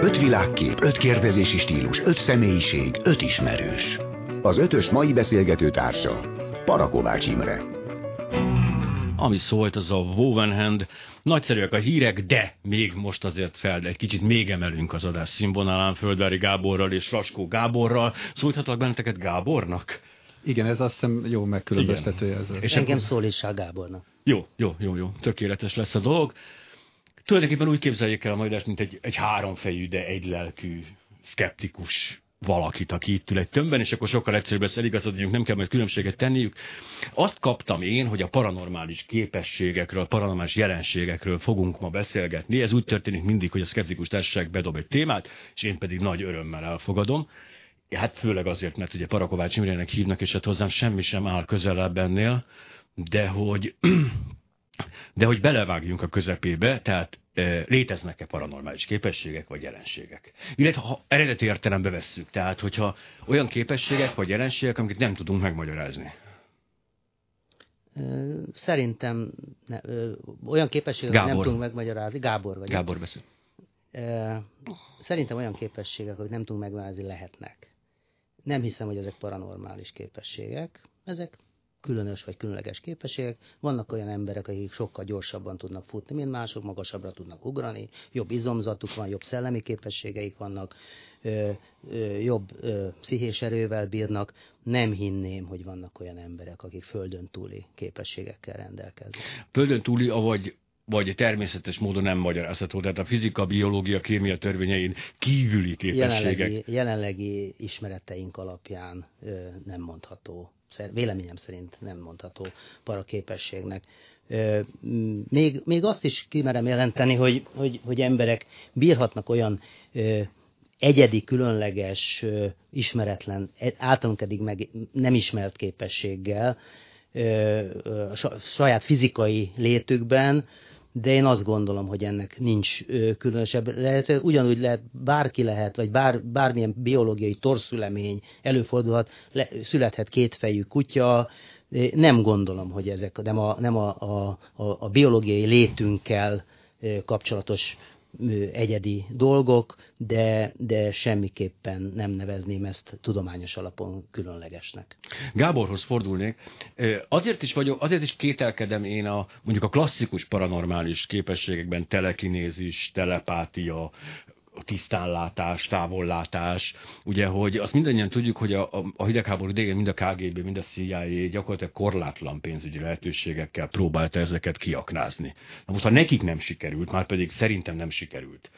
Öt világkép, öt kérdezési stílus, öt személyiség, öt ismerős. Az ötös mai beszélgető társa, Parakovács Imre. Ami szólt, az a Wovenhand. Nagyszerűek a hírek, de még most azért fel, egy kicsit még emelünk az adás színvonalán Földvári Gáborral és Raskó Gáborral. Szólíthatlak benneteket Gábornak? Igen, ez azt hiszem jó megkülönböztetője. Ez és engem szólítsál Gábornak. Jó, jó, jó, jó. Tökéletes lesz a dolog. Tulajdonképpen úgy képzeljék el a majd mint egy, egy háromfejű, de egy lelkű, szkeptikus valakit, aki itt ül egy tömbben, és akkor sokkal egyszerűbb lesz eligazodniuk, nem kell majd különbséget tenniük. Azt kaptam én, hogy a paranormális képességekről, paranormális jelenségekről fogunk ma beszélgetni. Ez úgy történik mindig, hogy a szkeptikus társaság bedob egy témát, és én pedig nagy örömmel elfogadom. Hát főleg azért, mert ugye Parakovács Imrének hívnak, és hát hozzám semmi sem áll közelebb ennél, de hogy de hogy belevágjunk a közepébe, tehát e, léteznek-e paranormális képességek vagy jelenségek. Illetve ha eredeti értelembe vesszük, tehát hogyha olyan képességek vagy jelenségek, amiket nem tudunk megmagyarázni. Szerintem ne, ö, olyan képességek, Gábor. nem tudunk megmagyarázni. Gábor vagy. Gábor beszél. Szerintem olyan képességek, hogy nem tudunk megmagyarázni, lehetnek. Nem hiszem, hogy ezek paranormális képességek. Ezek különös vagy különleges képességek. Vannak olyan emberek, akik sokkal gyorsabban tudnak futni, mint mások, magasabbra tudnak ugrani, jobb izomzatuk van, jobb szellemi képességeik vannak, ö, ö, jobb ö, pszichés erővel bírnak. Nem hinném, hogy vannak olyan emberek, akik földön túli képességekkel rendelkeznek. Földön túli, ahogy vagy természetes módon nem magyarázható. Tehát a fizika, biológia, kémia törvényein kívüli képességek. Jelenlegi, jelenlegi ismereteink alapján ö, nem mondható véleményem szerint nem mondható paraképességnek. Még, még azt is kimerem jelenteni, hogy, hogy, hogy emberek bírhatnak olyan egyedi, különleges, ismeretlen, e, általunk eddig meg nem ismert képességgel, saját fizikai létükben, de én azt gondolom, hogy ennek nincs különösebb. Lehet, ugyanúgy lehet, bárki lehet, vagy bár, bármilyen biológiai torszülemény előfordulhat, le, születhet kétfejű kutya, nem gondolom, hogy ezek nem a, nem a, a, a biológiai létünkkel kapcsolatos egyedi dolgok, de, de semmiképpen nem nevezném ezt tudományos alapon különlegesnek. Gáborhoz fordulnék. Azért is vagyok, azért is kételkedem én a mondjuk a klasszikus paranormális képességekben telekinézis, telepátia, tisztánlátás, távollátás, ugye, hogy azt mindannyian tudjuk, hogy a, a, hidegháború idején mind a KGB, mind a CIA gyakorlatilag korlátlan pénzügyi lehetőségekkel próbálta ezeket kiaknázni. Na most, ha nekik nem sikerült, már pedig szerintem nem sikerült,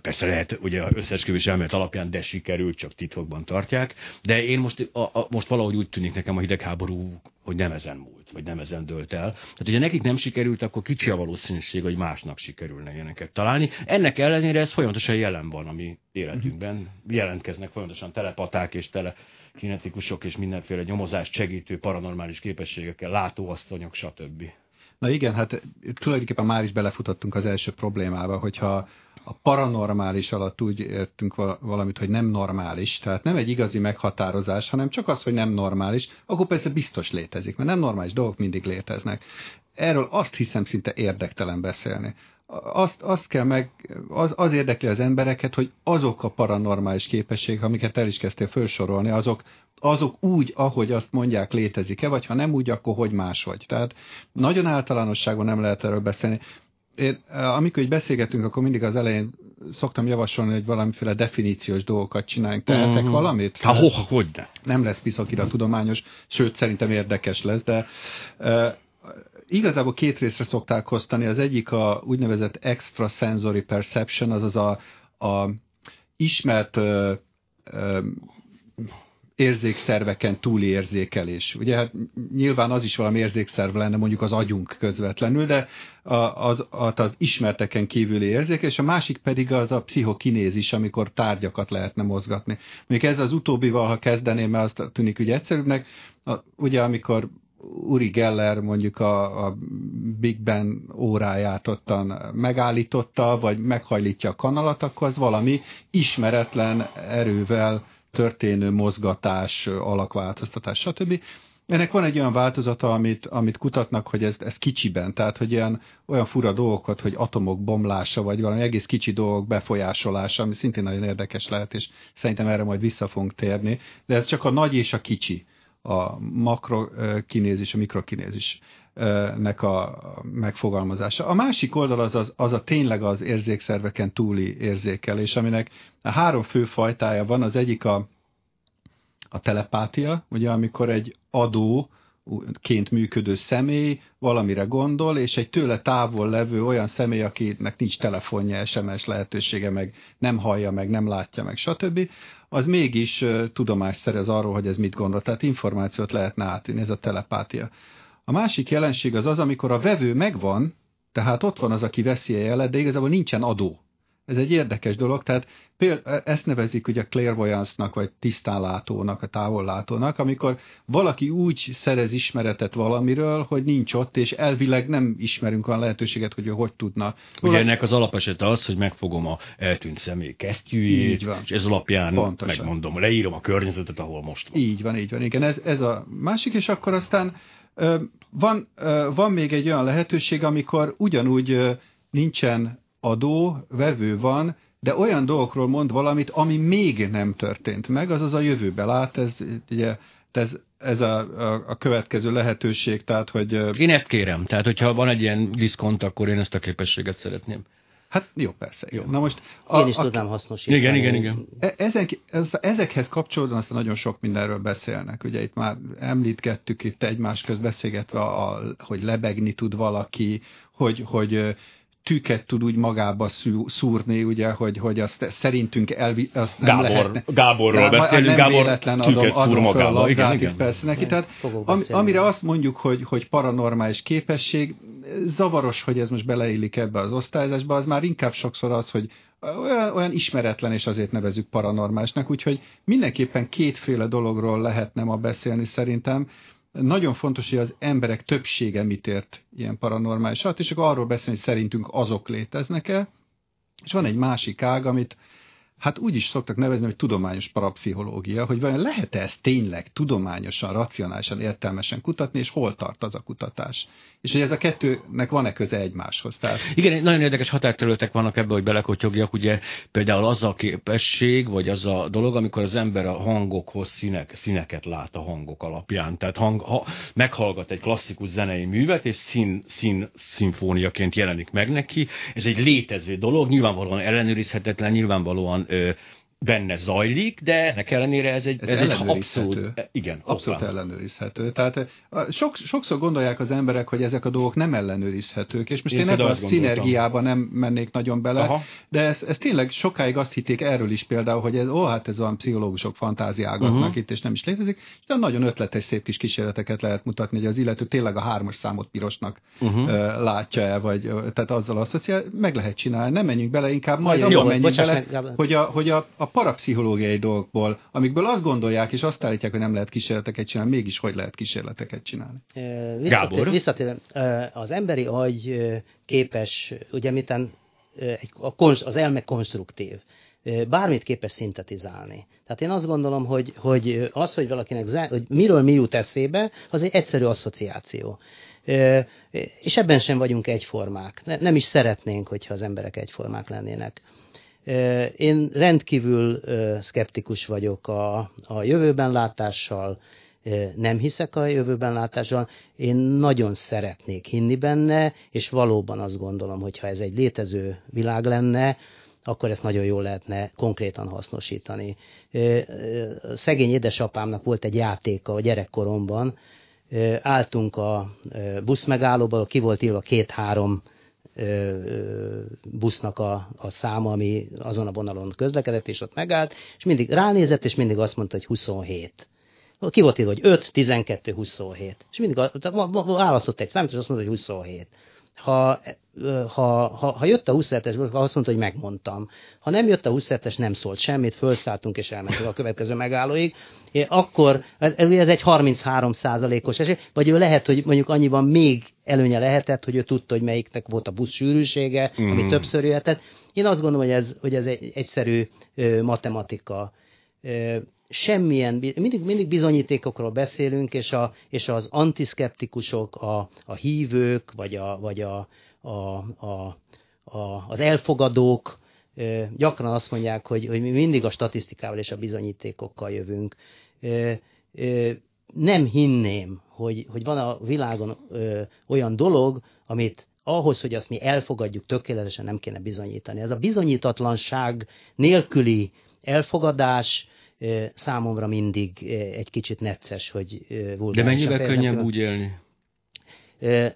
Persze lehet, ugye az összeesküvés elmélet alapján, de sikerült, csak titokban tartják. De én most, a, a, most valahogy úgy tűnik nekem a hidegháború, hogy nem ezen múlt, vagy nem ezen dölt el. Tehát, hogyha nekik nem sikerült, akkor kicsi a valószínűség, hogy másnak sikerülne ilyeneket találni. Ennek ellenére ez folyamatosan jelen van a mi életünkben. Jelentkeznek folyamatosan telepaták és tele kinetikusok és mindenféle nyomozást segítő paranormális képességekkel, látóasszonyok, stb. Na igen, hát tulajdonképpen már is belefutottunk az első problémába, hogyha a paranormális alatt úgy értünk valamit, hogy nem normális, tehát nem egy igazi meghatározás, hanem csak az, hogy nem normális, akkor persze biztos létezik, mert nem normális dolgok mindig léteznek. Erről azt hiszem szinte érdektelen beszélni. Azt, azt kell meg, az, az érdekli az embereket, hogy azok a paranormális képességek, amiket el is kezdtél felsorolni, azok, azok úgy, ahogy azt mondják, létezik-e, vagy ha nem úgy, akkor hogy máshogy. Tehát nagyon általánosságban nem lehet erről beszélni én, amikor így beszélgetünk, akkor mindig az elején szoktam javasolni, hogy valamiféle definíciós dolgokat csináljunk. Tehetek uh-huh. valamit? Há, ho, hogy de. Nem lesz piszakira tudományos, sőt, szerintem érdekes lesz, de uh, igazából két részre szokták osztani. Az egyik a úgynevezett extrasensory perception, azaz a, a ismert uh, uh, érzékszerveken túli érzékelés. Ugye hát nyilván az is valami érzékszerv lenne mondjuk az agyunk közvetlenül, de az, az, az ismerteken kívüli érzékelés, a másik pedig az a pszichokinézis, amikor tárgyakat lehetne mozgatni. Még ez az utóbbival, ha kezdeném, mert azt tűnik ugye egyszerűbbnek, ugye amikor Uri Geller mondjuk a, a Big Ben óráját ottan megállította, vagy meghajlítja a kanalat, akkor az valami ismeretlen erővel történő mozgatás, alakváltoztatás, stb. Ennek van egy olyan változata, amit, amit kutatnak, hogy ez, ez kicsiben, tehát hogy olyan, olyan fura dolgokat, hogy atomok bomlása, vagy valami egész kicsi dolgok befolyásolása, ami szintén nagyon érdekes lehet, és szerintem erre majd vissza fogunk térni, de ez csak a nagy és a kicsi, a makrokinézis, a mikrokinézis nek a megfogalmazása. A másik oldal az, az, az a tényleg az érzékszerveken túli érzékelés, aminek a három fő fajtája van. Az egyik a, a telepátia, ugye amikor egy adó ként működő személy valamire gondol, és egy tőle távol levő olyan személy, akinek nincs telefonja, SMS lehetősége, meg nem hallja, meg nem látja, meg stb., az mégis tudomást szerez arról, hogy ez mit gondol. Tehát információt lehetne átadni, ez a telepátia. A másik jelenség az az, amikor a vevő megvan, tehát ott van az, aki veszi a jelet, de igazából nincsen adó. Ez egy érdekes dolog, tehát például ezt nevezik ugye a clairvoyance-nak, vagy tisztánlátónak, a távollátónak, amikor valaki úgy szerez ismeretet valamiről, hogy nincs ott, és elvileg nem ismerünk olyan lehetőséget, hogy ő hogy tudna. Ugye ennek az alapesete az, hogy megfogom a eltűnt személy kesztyűjét, és ez alapján Pontosan. megmondom, leírom a környezetet, ahol most van. Így van, így van, igen, ez, ez a másik, és akkor aztán van, van még egy olyan lehetőség, amikor ugyanúgy nincsen adó, vevő van, de olyan dolgokról mond valamit, ami még nem történt meg, azaz a jövőbe lát, ez ugye ez, ez a, a, a következő lehetőség, tehát hogy... Én ezt kérem, tehát hogyha van egy ilyen diszkont, akkor én ezt a képességet szeretném. Hát jó, persze. Jó. Na most a, Én is a, tudnám hasznosítani. Igen, igen, igen. E, ezen, ez, ezekhez kapcsolódóan aztán nagyon sok mindenről beszélnek. Ugye itt már említgettük itt egymás közt beszélgetve, a, hogy lebegni tud valaki, hogy, hogy tüket tud úgy magába szúrni, ugye, hogy, hogy azt szerintünk elvi, azt nem Gábor, lehetne. Gáborról Gá, beszélünk, Gábor véletlen adom, adom magába. Igen, igen. Persze neki. Tehát, am, amire azt mondjuk, hogy, hogy paranormális képesség, zavaros, hogy ez most beleillik ebbe az osztályzásba, az már inkább sokszor az, hogy olyan, olyan ismeretlen, és azért nevezük paranormálisnak, úgyhogy mindenképpen kétféle dologról lehetne ma beszélni szerintem. Nagyon fontos, hogy az emberek többsége mit ért ilyen paranormálisat, és akkor arról beszélni, hogy szerintünk azok léteznek-e, és van egy másik ág, amit hát úgy is szoktak nevezni, hogy tudományos parapszichológia, hogy vajon lehet-e ezt tényleg tudományosan, racionálisan, értelmesen kutatni, és hol tart az a kutatás. És hogy ez a kettőnek van-e köze egymáshoz. Tehát... Igen, nagyon érdekes határterületek vannak ebben, hogy belekotyogjak, ugye például az a képesség, vagy az a dolog, amikor az ember a hangokhoz színek, színeket lát a hangok alapján. Tehát hang, ha meghallgat egy klasszikus zenei művet, és szín, szín, szimfóniaként jelenik meg neki. Ez egy létező dolog, nyilvánvalóan ellenőrizhetetlen, nyilvánvalóan ö, benne zajlik, de ennek ellenére ez egy, ez, ez egy abszolút, igen, abszolút ellenőrizhető. Tehát sok, sokszor gondolják az emberek, hogy ezek a dolgok nem ellenőrizhetők, és most én, én ebben a szinergiába nem mennék nagyon bele, Aha. de ez, ez tényleg sokáig azt hitték erről is például, hogy ez, ó, hát ez olyan pszichológusok fantáziágatnak uh-huh. itt, és nem is létezik, de nagyon ötletes, szép kis kísérleteket lehet mutatni, hogy az illető tényleg a hármas számot pirosnak uh-huh. látja el, vagy tehát azzal asszociál, meg lehet csinálni, nem menjünk bele, inkább majd abban menjünk bele, hogy a, hogy a, a parapszichológiai dolgokból, amikből azt gondolják, és azt állítják, hogy nem lehet kísérleteket csinálni, mégis hogy lehet kísérleteket csinálni. Gábor? Visszatér, az emberi agy képes, ugye miten az elme konstruktív bármit képes szintetizálni. Tehát én azt gondolom, hogy, hogy az, hogy valakinek, hogy miről mi jut eszébe, az egy egyszerű asszociáció. És ebben sem vagyunk egyformák. Nem is szeretnénk, hogyha az emberek egyformák lennének. Én rendkívül szkeptikus vagyok a, a jövőben látással, nem hiszek a jövőben látással, én nagyon szeretnék hinni benne, és valóban azt gondolom, hogy ha ez egy létező világ lenne, akkor ezt nagyon jól lehetne konkrétan hasznosítani. Szegény édesapámnak volt egy játéka a gyerekkoromban, álltunk a buszmegállóban, ki volt írva két-három busznak a, a száma, ami azon a vonalon közlekedett, és ott megállt, és mindig ránézett, és mindig azt mondta, hogy 27. Ki volt írva, hogy 5, 12, 27. És mindig választott egy számot, és azt mondta, hogy 27 ha, ha, ha, ha jött a 27-es, azt mondta, hogy megmondtam. Ha nem jött a 27-es, nem szólt semmit, felszálltunk és elmentünk a következő megállóig, akkor ez, ez egy 33 százalékos esély, vagy ő lehet, hogy mondjuk annyiban még előnye lehetett, hogy ő tudta, hogy melyiknek volt a busz sűrűsége, mm. ami többször jöhetett. Én azt gondolom, hogy ez, hogy ez egy egyszerű matematika. Semmilyen, mindig, mindig bizonyítékokról beszélünk, és, a, és az antiszkeptikusok, a, a hívők, vagy, a, vagy a, a, a, a, az elfogadók gyakran azt mondják, hogy, hogy mi mindig a statisztikával és a bizonyítékokkal jövünk. Nem hinném, hogy, hogy van a világon olyan dolog, amit ahhoz, hogy azt mi elfogadjuk tökéletesen nem kéne bizonyítani. Ez a bizonyítatlanság nélküli elfogadás számomra mindig egy kicsit necces, hogy vulgáris. De mennyivel könnyebb úgy élni?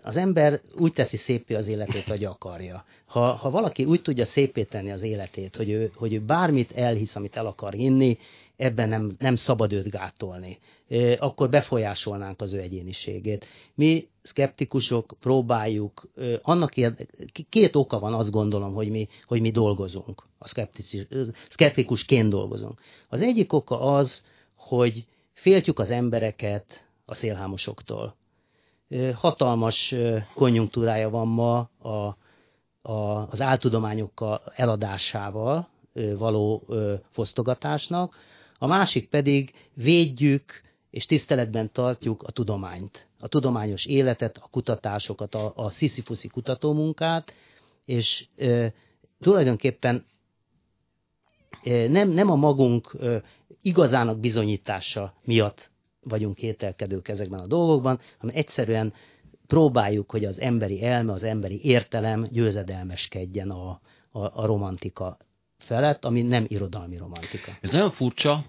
Az ember úgy teszi szépé az életét, hogy akarja. Ha, ha valaki úgy tudja szépé tenni az életét, hogy ő, hogy ő bármit elhisz, amit el akar hinni, ebben nem, nem szabad őt gátolni. Akkor befolyásolnánk az ő egyéniségét. Mi szkeptikusok próbáljuk, annak érde, két oka van, azt gondolom, hogy mi, hogy mi dolgozunk, a szkeptikusként dolgozunk. Az egyik oka az, hogy féltjük az embereket a szélhámosoktól. Hatalmas konjunktúrája van ma a, a, az áltudományokkal eladásával való fosztogatásnak, a másik pedig védjük és tiszteletben tartjuk a tudományt, a tudományos életet, a kutatásokat, a, a sziszifuszi kutatómunkát, és e, tulajdonképpen e, nem, nem a magunk e, igazának bizonyítása miatt vagyunk kételkedők ezekben a dolgokban, hanem egyszerűen próbáljuk, hogy az emberi elme, az emberi értelem győzedelmeskedjen a, a, a romantika felett, ami nem irodalmi romantika. Ez nagyon furcsa,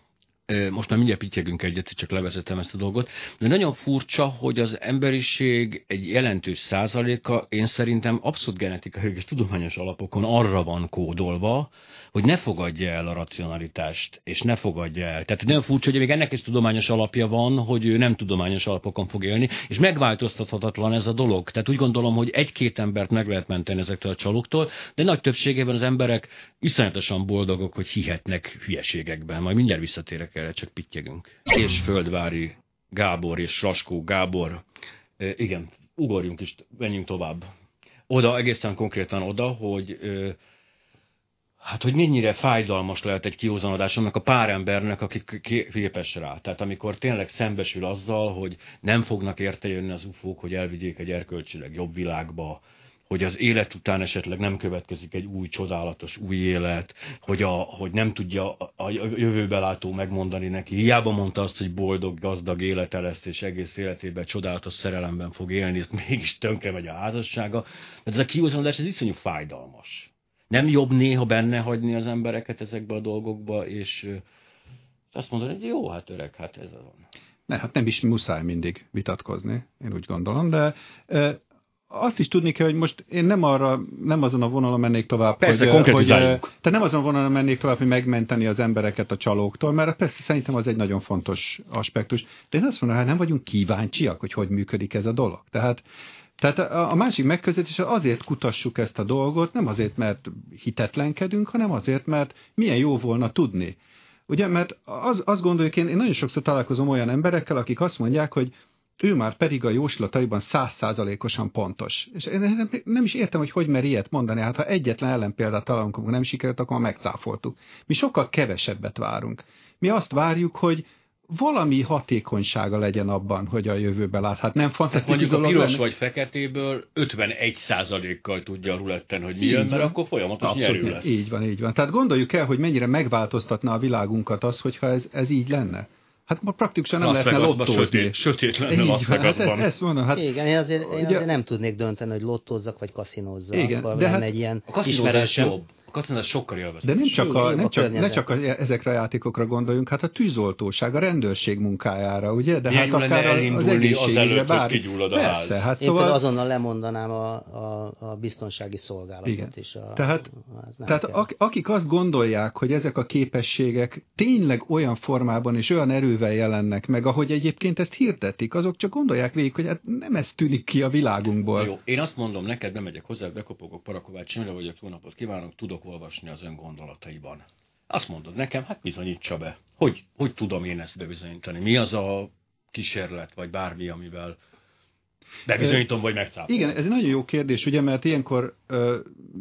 most már mindjárt pittyegünk egyet, csak levezetem ezt a dolgot, de nagyon furcsa, hogy az emberiség egy jelentős százaléka, én szerintem abszolút genetikai és tudományos alapokon arra van kódolva, hogy ne fogadja el a racionalitást, és ne fogadja el. Tehát nagyon furcsa, hogy még ennek is tudományos alapja van, hogy ő nem tudományos alapokon fog élni, és megváltoztathatatlan ez a dolog. Tehát úgy gondolom, hogy egy-két embert meg lehet menteni ezektől a csalóktól, de nagy többségében az emberek iszonyatosan boldogok, hogy hihetnek hülyeségekben. Majd mindjárt visszatérek erre, csak pittyegünk. És Földvári Gábor és Raskó Gábor. E, igen, ugorjunk is, menjünk tovább. Oda, egészen konkrétan oda, hogy Hát, hogy mennyire fájdalmas lehet egy kihozanodás annak a pár embernek, aki képes rá. Tehát amikor tényleg szembesül azzal, hogy nem fognak érte jönni az ufók, hogy elvigyék egy erkölcsileg jobb világba, hogy az élet után esetleg nem következik egy új, csodálatos új élet, hogy, a, hogy nem tudja a jövőbelátó megmondani neki. Hiába mondta azt, hogy boldog, gazdag élete lesz, és egész életében csodálatos szerelemben fog élni, ezt mégis tönkre megy a házassága. De ez a kihozanodás, ez iszonyú fájdalmas nem jobb néha benne hagyni az embereket ezekbe a dolgokba, és azt mondani, hogy jó, hát öreg, hát ez van. Ne, hát nem is muszáj mindig vitatkozni, én úgy gondolom, de azt is tudni kell, hogy most én nem arra, nem azon a vonalon mennék tovább, persze, hogy, hogy tehát nem azon a vonalon mennék tovább, hogy megmenteni az embereket a csalóktól, mert persze szerintem az egy nagyon fontos aspektus. De én azt mondom, hogy hát nem vagyunk kíváncsiak, hogy hogy működik ez a dolog. Tehát tehát a, a másik megközelítés azért kutassuk ezt a dolgot, nem azért, mert hitetlenkedünk, hanem azért, mert milyen jó volna tudni. Ugye, mert az, azt gondoljuk, én, én nagyon sokszor találkozom olyan emberekkel, akik azt mondják, hogy ő már pedig a jóslataiban százszázalékosan pontos. És én nem, is értem, hogy hogy mer ilyet mondani. Hát ha egyetlen ellenpéldát találunk, amikor nem sikerült, akkor megcáfoltuk. Mi sokkal kevesebbet várunk. Mi azt várjuk, hogy valami hatékonysága legyen abban, hogy a jövőben lát. Hát nem fantasztikus Mondjuk a piros lenne. vagy feketéből 51 kal tudja a ruletten, hogy mi jön, mert akkor folyamatos nyerő lesz. Így van, így van. Tehát gondoljuk el, hogy mennyire megváltoztatna a világunkat az, hogyha ez, ez így lenne. Hát ma praktikusan nem lehetne lottózni. Sötét, sötét lenne Las Vegasban. Hát ezt mondom, hát, Igen, én azért, én azért nem tudnék dönteni, hogy lottózzak vagy kaszinózzak. Igen, de hát, egy ilyen a ismerősöm. jobb. A katonás sokkal élvezett. De nem csak, a, nem csak, ne csak a, ezekre a játékokra gondoljunk, hát a tűzoltóság, a rendőrség munkájára, ugye? De Milyen hát akár az egészségügyre, bár... a Persze, ház. hát Én szóval... azonnal lemondanám a, a, a biztonsági szolgálatot Igen. is. A, tehát a, tehát akik azt gondolják, hogy ezek a képességek tényleg olyan formában és olyan erővel jelennek meg, ahogy egyébként ezt hirdetik, azok csak gondolják végig, hogy hát nem ez tűnik ki a világunkból. Jó, én azt mondom, neked nem megyek hozzá, bekopogok Parakovács, vagyok, jó napot kívánok, tudok olvasni az ön gondolataiban. Azt mondod nekem, hát bizonyítsa be. Hogy, hogy tudom én ezt bebizonyítani? Mi az a kísérlet, vagy bármi, amivel bebizonyítom, vagy megcápolom? Igen, ez egy nagyon jó kérdés, ugye, mert ilyenkor ö,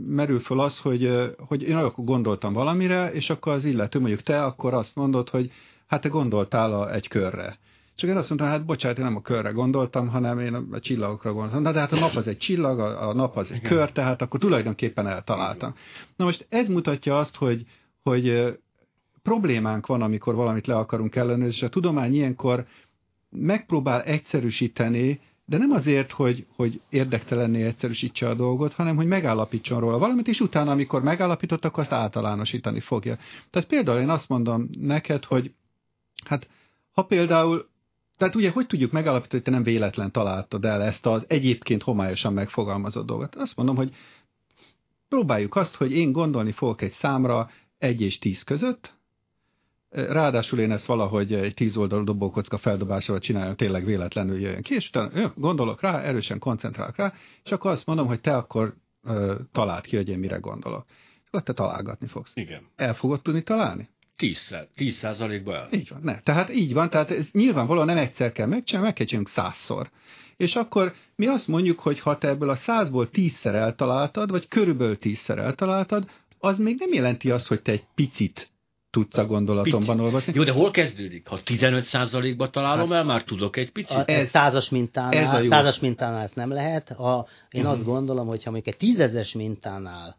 merül föl az, hogy, ö, hogy én akkor gondoltam valamire, és akkor az illető, mondjuk te, akkor azt mondod, hogy hát te gondoltál a, egy körre. Csak én azt mondtam, hát bocsánat, én nem a körre gondoltam, hanem én a csillagokra gondoltam. Na de hát a nap az egy csillag, a, a nap az egy Igen. kör, tehát akkor tulajdonképpen eltaláltam. Na most ez mutatja azt, hogy, hogy problémánk van, amikor valamit le akarunk ellenőrizni, és a tudomány ilyenkor megpróbál egyszerűsíteni, de nem azért, hogy, hogy érdektelenné egyszerűsítse a dolgot, hanem hogy megállapítson róla valamit, és utána, amikor megállapított, akkor azt általánosítani fogja. Tehát például én azt mondom neked, hogy hát ha például tehát ugye, hogy tudjuk megállapítani, hogy te nem véletlen találtad el ezt az egyébként homályosan megfogalmazott dolgot? Azt mondom, hogy próbáljuk azt, hogy én gondolni fogok egy számra egy és tíz között, Ráadásul én ezt valahogy egy tíz oldalú dobókocka feldobásával csinálom, tényleg véletlenül jöjjön ki, és utána jó, gondolok rá, erősen koncentrálok rá, és akkor azt mondom, hogy te akkor ö, találd ki, hogy én mire gondolok. És akkor te találgatni fogsz. Igen. El fogod tudni találni? 10, 10 százalékba el. Így van, ne. Tehát így van, tehát ez nyilvánvalóan nem egyszer kell megcsinálni, meg kell csinálni százszor. És akkor mi azt mondjuk, hogy ha te ebből a százból tízszer eltaláltad, vagy körülbelül tízszer eltaláltad, az még nem jelenti azt, hogy te egy picit tudsz a gondolatomban olvasni. Jó, de hol kezdődik? Ha 15%-ba találom hát, el, már tudok egy picit? A, ez, százas mintánál, ez a jó. százas mintánál ezt nem lehet. A, én uh-huh. azt gondolom, hogy ha még egy tízezes mintánál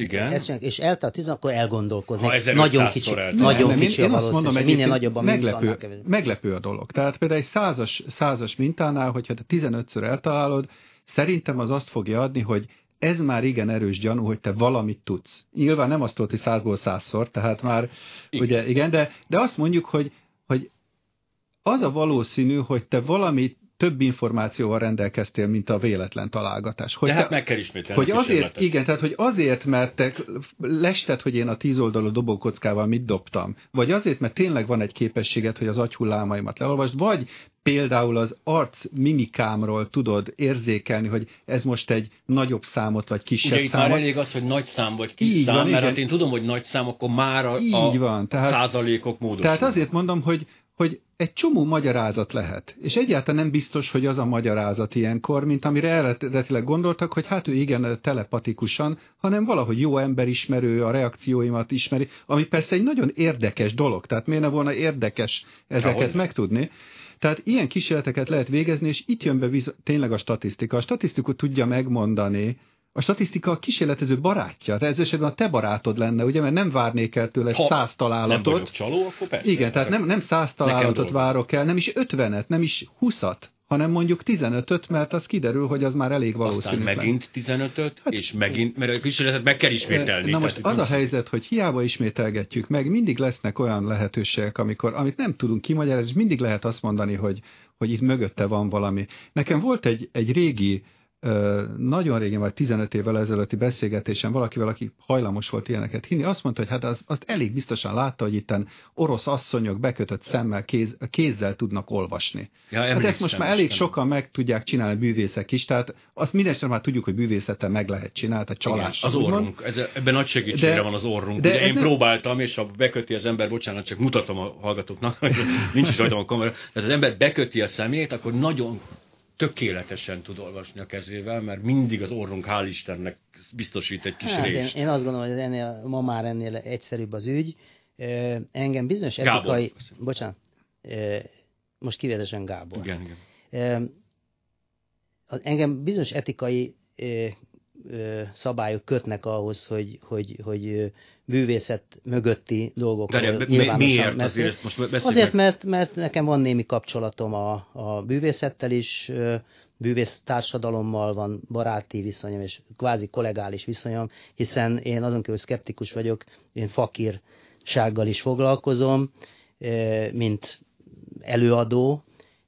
igen. Ezt és eltart akkor elgondolkozni. Nagyon kicsi, nagyon nem, kicsi én, a valószínűség, mondom, minél nagyobb a meglepő, meglepő a dolog. Tehát például egy százas, százas mintánál, hogyha te 15-ször eltalálod, szerintem az azt fogja adni, hogy ez már igen erős gyanú, hogy te valamit tudsz. Nyilván nem azt tudod, hogy százból százszor, tehát már, igen. ugye, igen, de, de azt mondjuk, hogy, hogy az a valószínű, hogy te valamit több információval rendelkeztél, mint a véletlen találgatás. Hogy hát te, meg kell ismételni. Hogy azért, igen, tehát hogy azért, mert te lested, hogy én a tíz oldalú dobókockával mit dobtam, vagy azért, mert tényleg van egy képességet, hogy az agyhullámaimat leolvasd, vagy például az arc mimikámról tudod érzékelni, hogy ez most egy nagyobb számot vagy kisebb Ugye itt számot. már elég az, hogy nagy szám vagy kis Így szám, van, mert igen. hát én tudom, hogy nagy szám, akkor már a, Így a van. Tehát, százalékok módosulnak. Tehát azért mondom, hogy hogy egy csomó magyarázat lehet, és egyáltalán nem biztos, hogy az a magyarázat ilyenkor, mint amire eredetileg gondoltak, hogy hát ő igen, telepatikusan, hanem valahogy jó emberismerő, a reakcióimat ismeri, ami persze egy nagyon érdekes dolog, tehát miért ne volna érdekes ezeket Ahogy. megtudni. Tehát ilyen kísérleteket lehet végezni, és itt jön be viz- tényleg a statisztika. A statisztikus tudja megmondani, a statisztika a kísérletező barátja. De ez esetben a te barátod lenne, ugye, mert nem várnék el tőle ha száz találatot. Nem vagyok csaló, akkor persze. Igen, tehát nem, nem száz találatot várok el, nem is ötvenet, nem is huszat, hanem mondjuk 15-öt, mert az kiderül, hogy az már elég valószínű. Aztán megint 15-öt, hát, és megint, mert a kísérletet meg kell ismételni. Na most az a helyzet, hogy hiába ismételgetjük meg, mindig lesznek olyan lehetőségek, amikor, amit nem tudunk kimagyarázni, és mindig lehet azt mondani, hogy, hogy itt mögötte van valami. Nekem volt egy, egy régi nagyon régen, vagy 15 évvel ezelőtti beszélgetésen valakivel, aki hajlamos volt ilyeneket hinni, azt mondta, hogy hát az, azt elég biztosan látta, hogy itten orosz asszonyok bekötött szemmel, kéz, kézzel tudnak olvasni. Ja, hát ezt most már elég sokan meg tudják csinálni bűvészek is, tehát azt mindenesetre már tudjuk, hogy bűvészettel meg lehet csinálni, tehát csalás. Igen, az orrunk, ez, ebben nagy segítségre de, van az orrunk. De Ugye én nem... próbáltam, és ha beköti az ember, bocsánat, csak mutatom a hallgatóknak, hogy nincs is rajtam a kamera, tehát az ember beköti a szemét, akkor nagyon tökéletesen tud olvasni a kezével, mert mindig az orrunk, hál' Istennek biztosít egy kis hát, részt. Én, én azt gondolom, hogy ennél, ma már ennél egyszerűbb az ügy. Engem bizonyos etikai... Gábor. Bocsánat. Most kivételesen Gábor. Igen, igen. Engem bizonyos etikai szabályok kötnek ahhoz, hogy, hogy, hogy bűvészet mögötti dolgokról De nyilvánosan miért? azért, most azért mert, mert nekem van némi kapcsolatom a, a bűvészettel is, bűvész társadalommal van baráti viszonyom és kvázi kollegális viszonyom, hiszen én azon kívül szkeptikus vagyok, én fakírsággal is foglalkozom, mint előadó,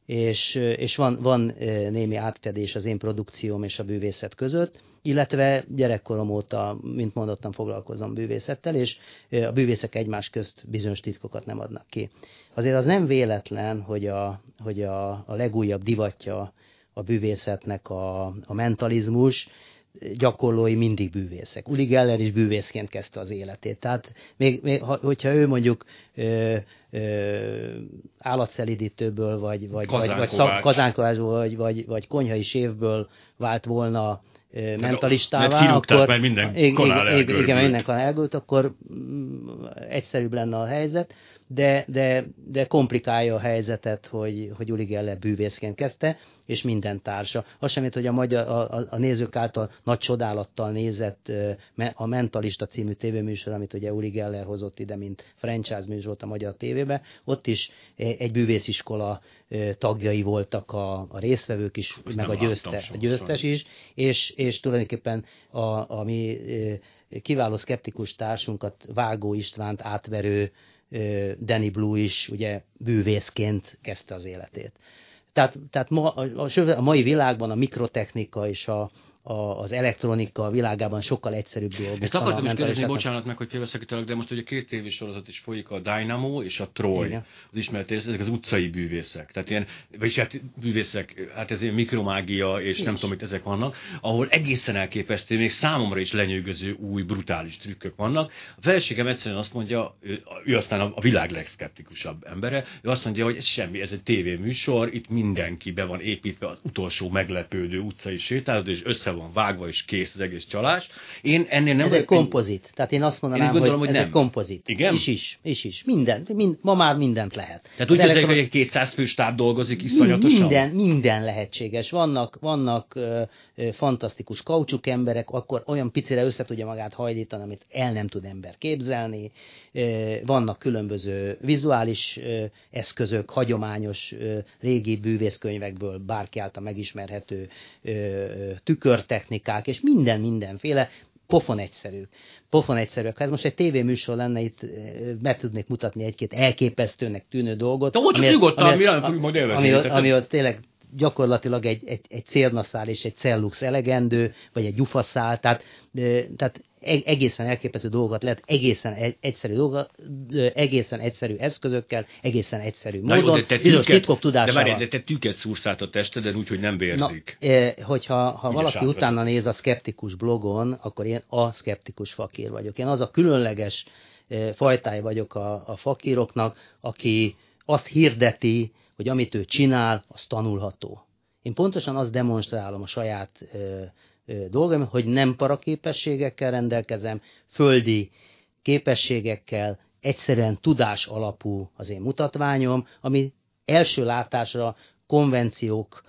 és, és van, van némi átfedés az én produkcióm és a bűvészet között, illetve gyerekkorom óta, mint mondottam, foglalkozom bűvészettel, és a bűvészek egymás közt bizonyos titkokat nem adnak ki. Azért az nem véletlen, hogy a, hogy a, a legújabb divatja a bűvészetnek a, a mentalizmus, gyakorlói mindig bűvészek. Uli Geller is bűvészként kezdte az életét. Tehát még, még hogyha ő mondjuk ö, ö, állatszelidítőből, vagy, vagy, vagy, vagy, szab, vagy, vagy, vagy konyhai sévből vált volna mentalistává, mert akkor mert minden igen, igen, minden kanál elgült, akkor mm, egyszerűbb lenne a helyzet, de, de, de komplikálja a helyzetet, hogy, hogy Uli Geller bűvészként kezdte, és minden társa. Az sem, hogy a, magyar, a, a nézők által nagy csodálattal nézett a Mentalista című tévéműsor, amit ugye Uli Geller hozott ide, mint franchise műsor a magyar tévébe, ott is egy bűvésziskola tagjai voltak a, a résztvevők is, Azt meg a, győzte, a győztes is, és, és tulajdonképpen a, a mi kiváló szkeptikus társunkat, Vágó Istvánt átverő Danny Blue is ugye bűvészként kezdte az életét. Tehát, tehát ma, a, a mai világban a mikrotechnika és a, a, az elektronika világában sokkal egyszerűbb dolgok. Ezt akartam is kérdezni, bocsánat meg, hogy félbeszakítalak, de most ugye két tévésorozat is folyik, a Dynamo és a Troy. Igen. Az ismert ezek az utcai bűvészek. Tehát ilyen, vagyis hát bűvészek, hát ez ilyen mikromágia, és is. nem tudom, hogy ezek vannak, ahol egészen elképesztő, még számomra is lenyűgöző új, brutális trükkök vannak. A felségem egyszerűen azt mondja, ő, ő aztán a, a világ legszkeptikusabb embere, ő azt mondja, hogy ez semmi, ez egy tévéműsor, itt mindenki be van építve az utolsó meglepődő utcai sétálod, és össze van vágva, és kész az egész csalás. Én ennél nem... Ez egy kompozit. Tehát én azt mondanám, én gondolom, hogy, hogy ez nem. egy kompozit. Igen? Is is, is is. Minden, mind, ma már mindent lehet. Tehát úgy elektron... hogy egy 200 fő stáb dolgozik iszonyatosan? Minden, minden lehetséges. Vannak, vannak ö, ö, fantasztikus kaucsuk emberek, akkor olyan picire össze tudja magát hajlítani, amit el nem tud ember képzelni. Ö, vannak különböző vizuális ö, eszközök, hagyományos ö, régi bűvészkönyvekből bárki által megismerhető ö, tükör technikák, és minden mindenféle pofon egyszerű. Pofon egyszerű. Ha ez most egy tévéműsor lenne, itt meg tudnék mutatni egy-két elképesztőnek tűnő dolgot. Hogy csak nyugodtan, mi majd ami, ami, ami az tényleg gyakorlatilag egy, egy, egy célnaszál és egy cellux elegendő, vagy egy gyufaszál, tehát, tehát egészen elképesztő dolgokat lehet egészen egyszerű dolgokat, egészen egyszerű eszközökkel, egészen egyszerű Na módon, jó, de te bizonyos titkok tudásával. De várj, de te tüket szúrsz át a testeden úgy, hogy nem vérzik. Na, hogyha ha valaki utána néz a szkeptikus blogon, akkor én a szkeptikus fakír vagyok. Én az a különleges fajtája vagyok a, a fakíroknak, aki azt hirdeti, hogy amit ő csinál, az tanulható. Én pontosan azt demonstrálom a saját dolgom, hogy nem paraképességekkel rendelkezem, földi képességekkel, egyszerűen tudás alapú az én mutatványom, ami első látásra konvenciók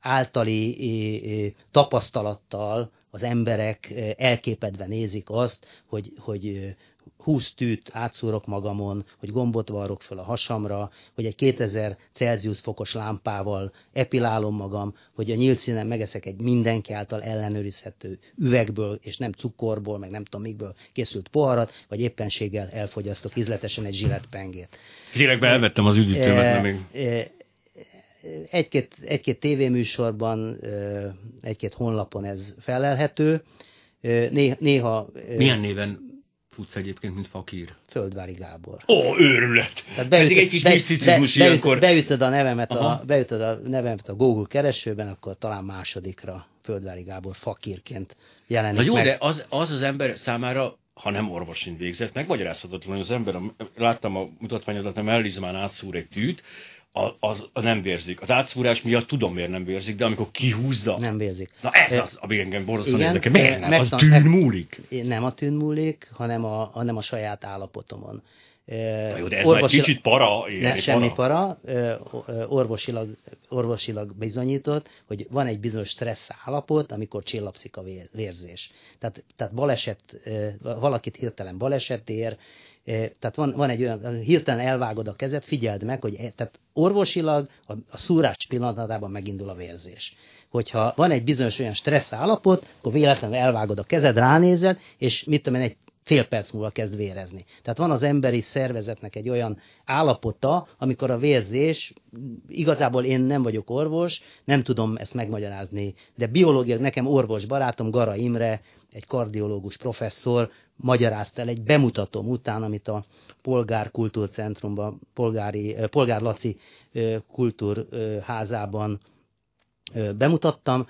általi tapasztalattal az emberek elképedve nézik azt, hogy, hogy 20 tűt átszúrok magamon, hogy gombot varrok fel a hasamra, hogy egy 2000 Celsius fokos lámpával epilálom magam, hogy a nyílt színen megeszek egy mindenki által ellenőrizhető üvegből, és nem cukorból, meg nem tudom mikből készült poharat, vagy éppenséggel elfogyasztok ízletesen egy zsilletpengét. Direktbe elvettem az üdítőmet, nem még egy-két, egy-két tévéműsorban, egy-két honlapon ez felelhető. Néha, néha Milyen néven futsz egyébként, mint fakír? Földvári Gábor. Ó, őrület! Tehát beütöd, Ez egy kis be, be, beütöd, beütöd, a nevemet a, beütöd a nevemet a Google keresőben, akkor talán másodikra Földvári Gábor fakírként jelenik Na jó, meg. de az, az az ember számára ha nem orvosin végzett, megmagyarázhatatlan, hogy az ember, láttam a mutatványodat, nem ellizmán átszúr egy tűt, az, az nem vérzik. Az átszúrás miatt tudom, miért nem vérzik, de amikor kihúzza... Nem vérzik. Na ez az, ami engem borzasztóan érdekel. Miért nem? Megtan- az tűn múlik? Nem a tűn múlik, hanem a, hanem a saját állapotomon. Na jó, de ez orvosilag, már kicsit para. Ne, para. semmi para. Orvosilag, orvosilag bizonyított, hogy van egy bizonyos stressz állapot, amikor csillapszik a vérzés. Tehát, tehát baleset, valakit hirtelen baleset ér, tehát van, van egy olyan, hirtelen elvágod a kezed, figyeld meg, hogy tehát orvosilag a, a szúrás pillanatában megindul a vérzés. Hogyha van egy bizonyos olyan stressz állapot, akkor véletlenül elvágod a kezed, ránézed, és mit tudom én, egy fél perc múlva kezd vérezni. Tehát van az emberi szervezetnek egy olyan állapota, amikor a vérzés, igazából én nem vagyok orvos, nem tudom ezt megmagyarázni, de biológia, nekem orvos barátom, Gara Imre, egy kardiológus professzor magyarázta el egy bemutatóm után, amit a Polgár Kultúrcentrumban, Polgári, eh, Polgár Laci eh, kultúrházában eh, bemutattam,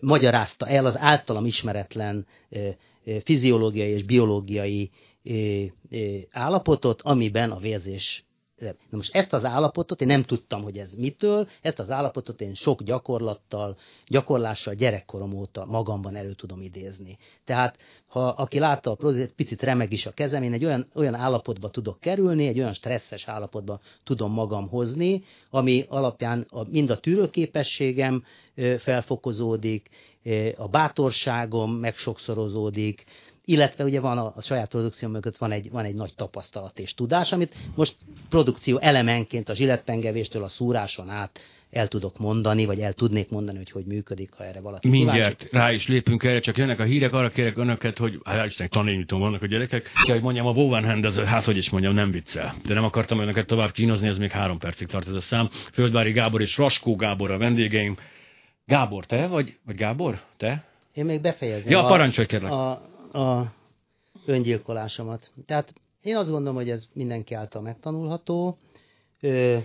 magyarázta el az általam ismeretlen fiziológiai és biológiai állapotot, amiben a vérzés Na most ezt az állapotot, én nem tudtam, hogy ez mitől, ezt az állapotot én sok gyakorlattal, gyakorlással gyerekkorom óta magamban elő tudom idézni. Tehát, ha aki látta a produkciót, picit remeg is a kezem, én egy olyan, olyan állapotba tudok kerülni, egy olyan stresszes állapotba tudom magam hozni, ami alapján a, mind a tűrőképességem felfokozódik, a bátorságom megsokszorozódik, illetve ugye van a, a saját produkció mögött van egy, van egy nagy tapasztalat és tudás, amit most produkció elemenként a zsiletpengevéstől a szúráson át el tudok mondani, vagy el tudnék mondani, hogy hogy működik, ha erre valaki Mindjárt kíváncsi. rá is lépünk erre, csak jönnek a hírek, arra kérek önöket, hogy hát Isten tanítom vannak a gyerekek, kell, hogy mondjam, a Bowen Hand, hát hogy is mondjam, nem viccel. De nem akartam önöket tovább kínozni, ez még három percig tart ez a szám. Földvári Gábor és Raskó Gábor a vendégeim. Gábor, te vagy? Vagy Gábor? Te? Én még befejezném Ja, parancsolj kérlek. a, a öngyilkolásomat. Tehát én azt gondolom, hogy ez mindenki által megtanulható. Ö,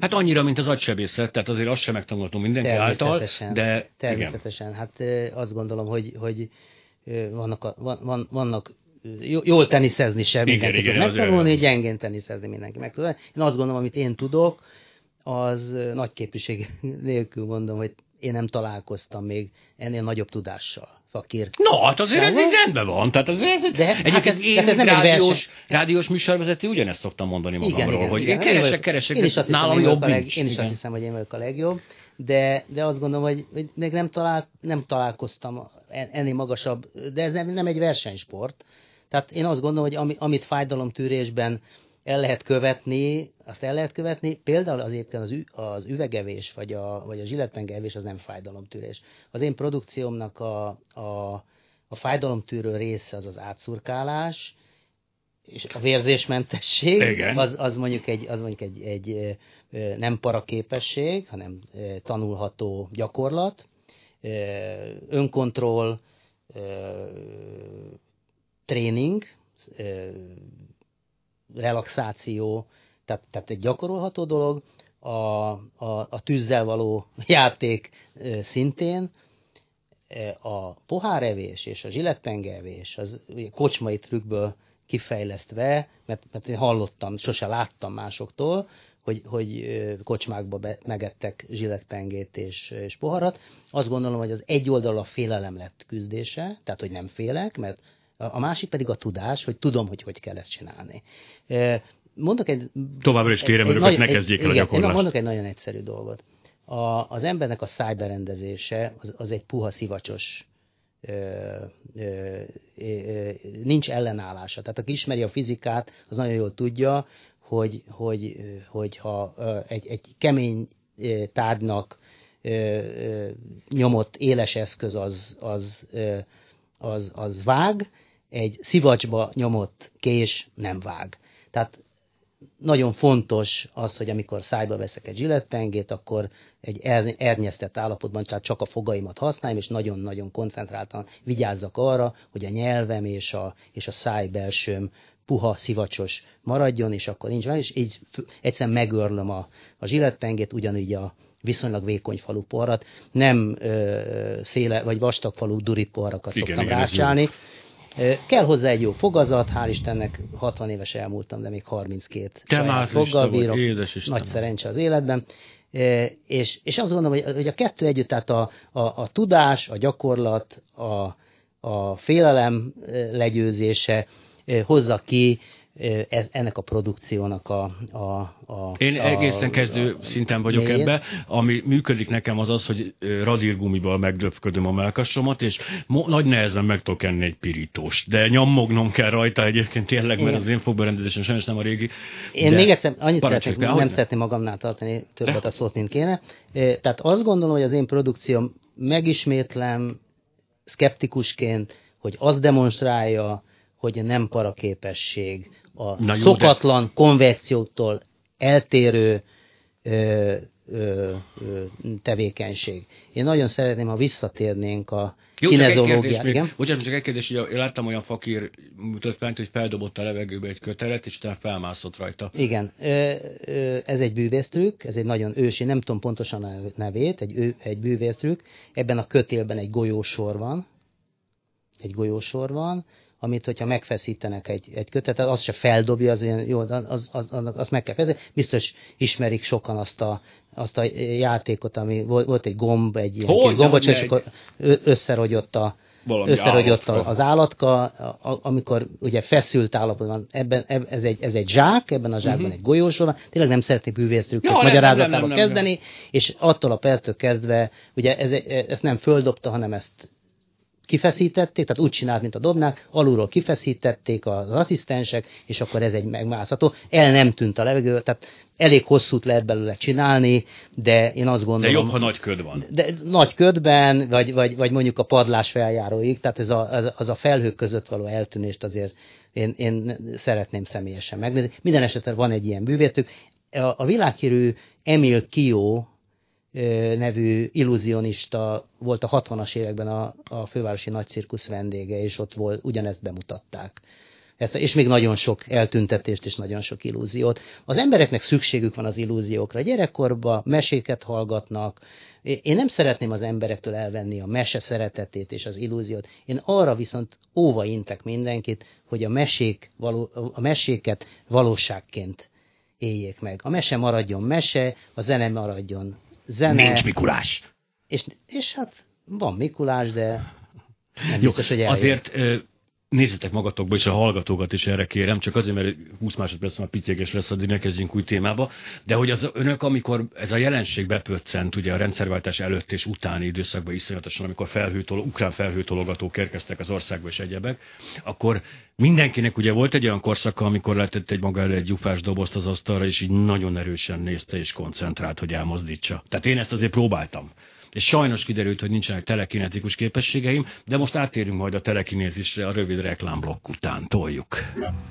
Hát annyira, mint az agysebészet, tehát azért azt sem megtanultam mindenki által, természetesen, de természetesen. Hát ö, azt gondolom, hogy, hogy vannak, a, van, van, vannak jó- jól teniszezni sem Igen, mindenki igen, tud azért- megtanulni, gyengén teniszezni mindenki meg tud. Én azt gondolom, amit én tudok, az nagy képviség nélkül mondom, hogy én nem találkoztam még ennél nagyobb tudással. Fakír. No, hát azért ez így rendben van. Tehát azért De hát egyébként ez- én, de ez nem egy rádiós, rádiós műsorvezető ugyanezt szoktam mondani magamról, Igen, igen, hogy igen. én keresek, vagyok- keresek, én is azt hiszem, nálam én vagyok jobb leg, nincs. Én is azt hiszem, hogy én vagyok a legjobb, de, de azt gondolom, hogy, hogy még nem, talált, nem találkoztam en- ennél magasabb, de ez nem, nem egy versenysport. Tehát én azt gondolom, hogy ami, amit fájdalomtűrésben el lehet követni, azt el lehet követni, például az éppen az, ü, az üvegevés, vagy a, vagy a zsilletpengevés az nem fájdalomtűrés. Az én produkciómnak a, a, a fájdalomtűrő része az az átszurkálás, és a vérzésmentesség, Igen. az, az mondjuk egy, az mondjuk egy, egy nem paraképesség, hanem tanulható gyakorlat, önkontroll, tréning, relaxáció, tehát, tehát egy gyakorolható dolog, a, a, a tűzzel való játék szintén, a pohárevés és a zsiletpengelvés az kocsmai trükkből kifejlesztve, mert, mert én hallottam, sose láttam másoktól, hogy, hogy kocsmákba be, megettek zsiletpengét és, és poharat. Azt gondolom, hogy az egy oldal a félelem lett küzdése, tehát hogy nem félek, mert a másik pedig a tudás, hogy tudom, hogy hogy kell ezt csinálni. E, Mondok egy... Továbbra is kérem egy önöket, nagy- ne egy- kezdjék el a gyakorlást. Mondok egy nagyon egyszerű dolgot. A, az embernek a szájberendezése az, az egy puha szivacsos ö, ö, ö, ö, nincs ellenállása. Tehát aki ismeri a fizikát, az nagyon jól tudja, hogy, hogy, hogy ha egy, egy kemény tárgynak nyomott éles eszköz az, az, az, az vág, egy szivacsba nyomott kés nem vág. Tehát nagyon fontos az, hogy amikor szájba veszek egy zsillettpengét, akkor egy er- ernyeztett állapotban, tehát csak a fogaimat használjam, és nagyon-nagyon koncentráltan vigyázzak arra, hogy a nyelvem és a, és a száj belsőm puha, szivacsos maradjon, és akkor nincs van, és így egyszerűen megörlöm a, a zsillettpengét, ugyanúgy a viszonylag vékony falu poharat, nem ö, széle, vagy vastag falu durit poharakat Igen, szoktam igen, rácsálni, Kell hozzá egy jó fogazat, hál' Istennek 60 éves elmúltam, de még 32 Te saját foggal bírok. Nagy szerencse az életben. És, és azt gondolom, hogy, hogy a kettő együtt, tehát a, a, a tudás, a gyakorlat, a, a félelem legyőzése hozza ki ennek a produkciónak a... a, a Én a, egészen kezdő a- szinten vagyok mélyét. ebbe. Ami működik nekem az az, hogy radírgumival megdöpködöm a melkasomat, és mo- nagy nehezen meg tudok enni egy pirítóst. De nyomognom kell rajta egyébként tényleg, mert Igen. az én fogberendezésem sajnos nem a régi. Én még egyszer annyit szeretnék, nem ahogy- szeretném magamnál tartani többet a szót, mint kéne. Eh, Tehát azt gondolom, hogy az én produkcióm megismétlem szkeptikusként, hogy azt demonstrálja, hogy nem paraképesség, a Na jó, szokatlan konvekciótól eltérő ö, ö, ö, tevékenység. Én nagyon szeretném, ha visszatérnénk a Jó, kinezológiára. Igen? Bocsánat, csak egy kérdés, hogy láttam olyan fakír mutatványt, hogy feldobott a levegőbe egy kötelet, és utána felmászott rajta. Igen, ez egy bűvésztrükk, ez egy nagyon ősi, nem tudom pontosan a nevét, egy, egy bűvésztrükk. Ebben a kötélben egy golyósor van, egy golyósor van, amit hogyha megfeszítenek egy, egy kötetet, az se feldobja, az olyan jó, az, az, az, az meg kell fejezni. Biztos ismerik sokan azt a, azt a játékot, ami volt, volt egy gomb, egy ilyen Hogy kis gombocsa, és akkor összerogyott a, Valami összerogyott állatka. az állatka, a- a- amikor ugye feszült állapotban ebben, eb- ez, egy, ez egy zsák, ebben a zsákban egy golyós van, tényleg nem szeretnék bűvésztrükköt Mhm. Ja, nem, magyarázatával nem, nem, nem, kezdeni, és attól a perctől kezdve, ugye ez, ezt nem földobta, hanem ezt kifeszítették, tehát úgy csinált, mint a dobnák, alulról kifeszítették az asszisztensek, és akkor ez egy megmászható. El nem tűnt a levegő, tehát elég hosszút lehet belőle csinálni, de én azt De gondolom... jobb, ha nagy köd van. De nagy ködben, vagy, vagy, vagy mondjuk a padlás feljáróig, tehát ez a, az, az a felhők között való eltűnést azért én, én szeretném személyesen megnézni. Minden esetre van egy ilyen bűvétük. A, a világhírű Emil Kio nevű illúzionista volt a 60-as években a, a fővárosi nagycirkusz vendége, és ott volt, ugyanezt bemutatták. Ezt, és még nagyon sok eltüntetést és nagyon sok illúziót. Az embereknek szükségük van az illúziókra. Gyerekkorban meséket hallgatnak. Én nem szeretném az emberektől elvenni a mese szeretetét és az illúziót. Én arra viszont óva intek mindenkit, hogy a, mesék való, a meséket valóságként éljék meg. A mese maradjon mese, a zene maradjon zene. Nincs Mikulás. És, és hát van Mikulás, de nem Jó, biztos, hogy eljön. azért nézzetek magatokba, és a hallgatókat is erre kérem, csak azért, mert 20 másodperc már pityegés lesz, addig ne kezdjünk új témába, de hogy az önök, amikor ez a jelenség bepöccent, ugye a rendszerváltás előtt és utáni időszakban iszonyatosan, amikor felhőtol, ukrán felhőtologatók érkeztek az országba és egyebek, akkor mindenkinek ugye volt egy olyan korszaka, amikor lehetett egy maga elé egy gyufás dobozt az asztalra, és így nagyon erősen nézte és koncentrált, hogy elmozdítsa. Tehát én ezt azért próbáltam. És sajnos kiderült, hogy nincsenek telekinetikus képességeim, de most áttérünk majd a telekinézisre a rövid reklámblokk után. Toljuk.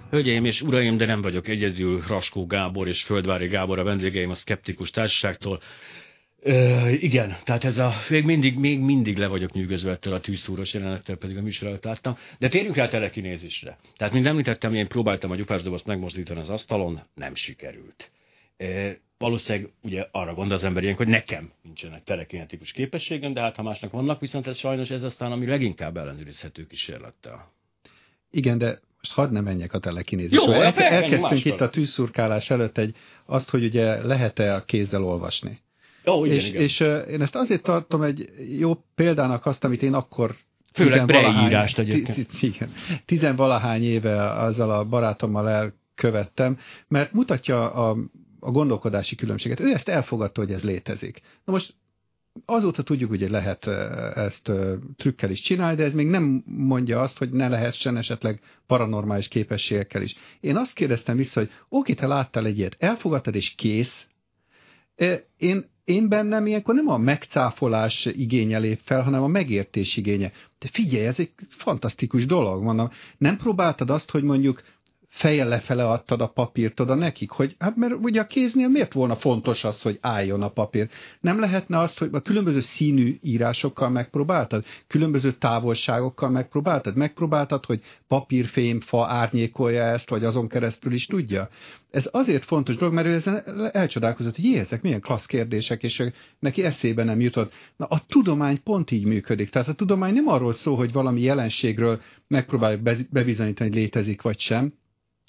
Hölgyeim és uraim, de nem vagyok egyedül, Raskó Gábor és Földvári Gábor a vendégeim a Skeptikus Társaságtól. Ö, igen, tehát ez a, még mindig, még mindig le vagyok nyűgözve ettől a tűzszúros jelenettől, pedig a műsor előtt láttam. De térjünk rá a telekinézisre. Tehát, mint említettem, én próbáltam a gyufásdobozt megmozdítani az asztalon, nem sikerült. Valószínűleg ugye arra gondol az ember ilyenkor, hogy nekem nincsenek telekinetikus képességem, de hát ha másnak vannak, viszont ez sajnos ez aztán, ami leginkább ellenőrizhető kísérlettel. Igen, de most hadd ne menjek a El, hát elmenjünk elkezdtünk itt a tűzszurkálás előtt egy, azt, hogy ugye lehet-e a kézzel olvasni. Jó, igen, és igen. és uh, én ezt azért tartom egy jó példának azt, amit én akkor Főleg tizenvalahány- Braille írást egyébként. Igen, tizenvalahány éve azzal a barátommal elkövettem, mert mutatja a, a gondolkodási különbséget. Ő ezt elfogadta, hogy ez létezik. Na most azóta tudjuk, hogy lehet eh, ezt trükkel is csinálni, de ez még nem mondja azt, hogy ne lehessen esetleg paranormális képességekkel is. Én azt kérdeztem vissza, hogy oké, te láttál egy ilyet, elfogadtad és kész. Én, én bennem ilyenkor nem a megcáfolás igénye lép fel, hanem a megértés igénye. De figyelj, ez egy fantasztikus dolog, mondom. Nem próbáltad azt, hogy mondjuk fejjel lefele adtad a papírt oda nekik, hogy hát mert ugye a kéznél miért volna fontos az, hogy álljon a papír? Nem lehetne azt, hogy a különböző színű írásokkal megpróbáltad? Különböző távolságokkal megpróbáltad? Megpróbáltad, hogy papírfém, fa árnyékolja ezt, vagy azon keresztül is tudja? Ez azért fontos dolog, mert ő ezen elcsodálkozott, hogy ezek milyen klassz kérdések, és neki eszébe nem jutott. Na, a tudomány pont így működik. Tehát a tudomány nem arról szól, hogy valami jelenségről megpróbáljuk bez- bebizonyítani, hogy létezik vagy sem,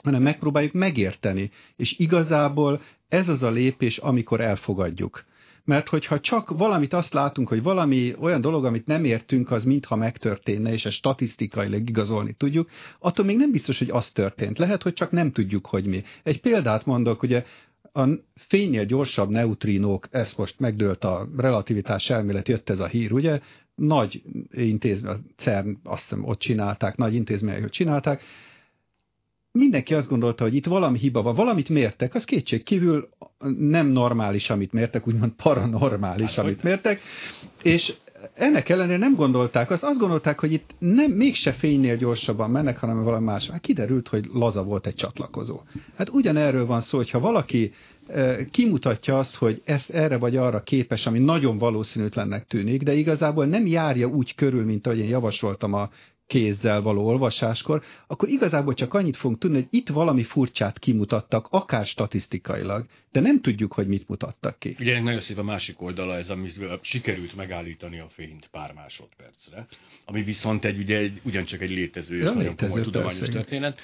hanem megpróbáljuk megérteni. És igazából ez az a lépés, amikor elfogadjuk. Mert hogyha csak valamit azt látunk, hogy valami olyan dolog, amit nem értünk, az mintha megtörténne, és ezt statisztikailag igazolni tudjuk, attól még nem biztos, hogy az történt. Lehet, hogy csak nem tudjuk, hogy mi. Egy példát mondok, ugye a fénynél gyorsabb neutrinók, ez most megdőlt a relativitás elmélet, jött ez a hír, ugye? Nagy intézmény, CERN, azt hiszem ott csinálták, nagy intézmények csinálták, mindenki azt gondolta, hogy itt valami hiba van, valamit mértek, az kétség kívül nem normális, amit mértek, úgymond paranormális, hát, amit mértek, és ennek ellenére nem gondolták, azt, azt gondolták, hogy itt nem, mégse fénynél gyorsabban mennek, hanem valami más. Hát kiderült, hogy laza volt egy csatlakozó. Hát ugyanerről van szó, hogyha valaki kimutatja azt, hogy ezt erre vagy arra képes, ami nagyon valószínűtlennek tűnik, de igazából nem járja úgy körül, mint ahogy én javasoltam a kézzel való olvasáskor, akkor igazából csak annyit fogunk tudni, hogy itt valami furcsát kimutattak, akár statisztikailag, de nem tudjuk, hogy mit mutattak ki. Ugye ennek nagyon szép a másik oldala, ez, ami sikerült megállítani a fényt pár másodpercre, ami viszont egy, ugye, egy, ugyancsak egy létező és ja, nagyon létező, komoly tudományos persze. történet.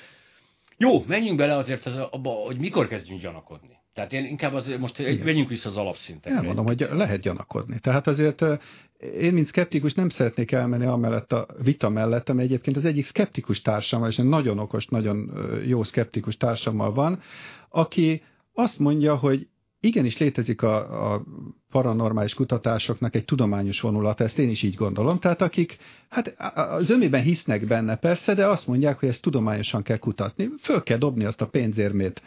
Jó, menjünk bele azért az, abba, hogy mikor kezdjünk gyanakodni. Tehát én inkább az, most Igen. menjünk vissza az alapszintekre. Elmondom, hogy lehet gyanakodni. Tehát azért én, mint szkeptikus nem szeretnék elmenni amellett a vita mellett, ami egyébként az egyik szkeptikus társammal, és egy nagyon okos, nagyon jó szkeptikus társammal van, aki azt mondja, hogy igenis létezik a, a paranormális kutatásoknak egy tudományos vonulat, ezt én is így gondolom. Tehát akik hát az ömében hisznek benne persze, de azt mondják, hogy ezt tudományosan kell kutatni. Föl kell dobni azt a pénzérmét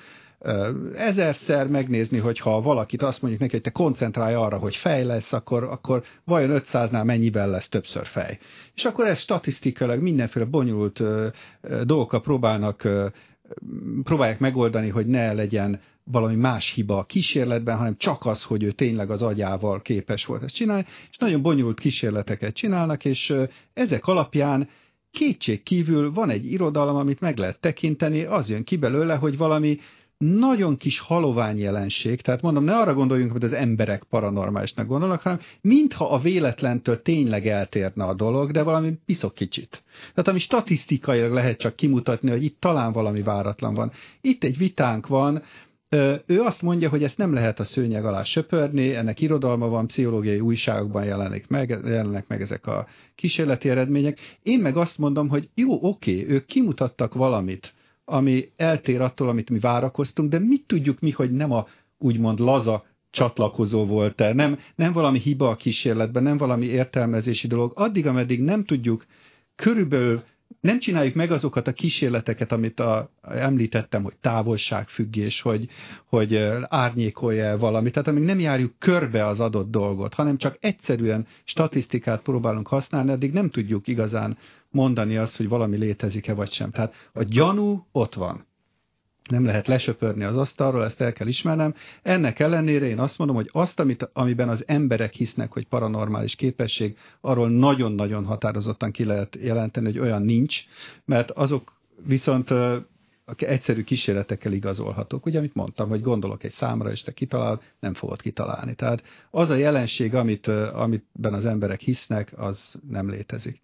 ezerszer megnézni, hogyha valakit azt mondjuk neki, hogy te koncentrálj arra, hogy fej lesz, akkor, akkor vajon 500-nál mennyivel lesz többször fej. És akkor ez statisztikailag mindenféle bonyolult dolgokkal próbálnak próbálják megoldani, hogy ne legyen valami más hiba a kísérletben, hanem csak az, hogy ő tényleg az agyával képes volt ezt csinálni, és nagyon bonyolult kísérleteket csinálnak, és ezek alapján kétség kívül van egy irodalom, amit meg lehet tekinteni, az jön ki belőle, hogy valami nagyon kis halovány jelenség, tehát mondom, ne arra gondoljunk, hogy az emberek paranormálisnak gondolnak, hanem mintha a véletlentől tényleg eltérne a dolog, de valami piszok kicsit. Tehát ami statisztikailag lehet csak kimutatni, hogy itt talán valami váratlan van. Itt egy vitánk van, ő azt mondja, hogy ezt nem lehet a szőnyeg alá söpörni, ennek irodalma van, pszichológiai újságokban jelenik meg, jelennek meg ezek a kísérleti eredmények. Én meg azt mondom, hogy jó, oké, ők kimutattak valamit, ami eltér attól, amit mi várakoztunk, de mit tudjuk mi, hogy nem a úgymond laza csatlakozó volt-e, nem, nem valami hiba a kísérletben, nem valami értelmezési dolog. Addig, ameddig nem tudjuk körülbelül nem csináljuk meg azokat a kísérleteket, amit a, említettem, hogy távolságfüggés, hogy, hogy árnyékolja valamit, tehát amíg nem járjuk körbe az adott dolgot, hanem csak egyszerűen statisztikát próbálunk használni, addig nem tudjuk igazán mondani azt, hogy valami létezik-e vagy sem. Tehát a gyanú ott van nem lehet lesöpörni az asztalról, ezt el kell ismernem. Ennek ellenére én azt mondom, hogy azt, amit, amiben az emberek hisznek, hogy paranormális képesség, arról nagyon-nagyon határozottan ki lehet jelenteni, hogy olyan nincs, mert azok viszont egyszerű kísérletekkel igazolhatók. Ugye, amit mondtam, hogy gondolok egy számra, és te kitalál, nem fogod kitalálni. Tehát az a jelenség, amit, amitben az emberek hisznek, az nem létezik.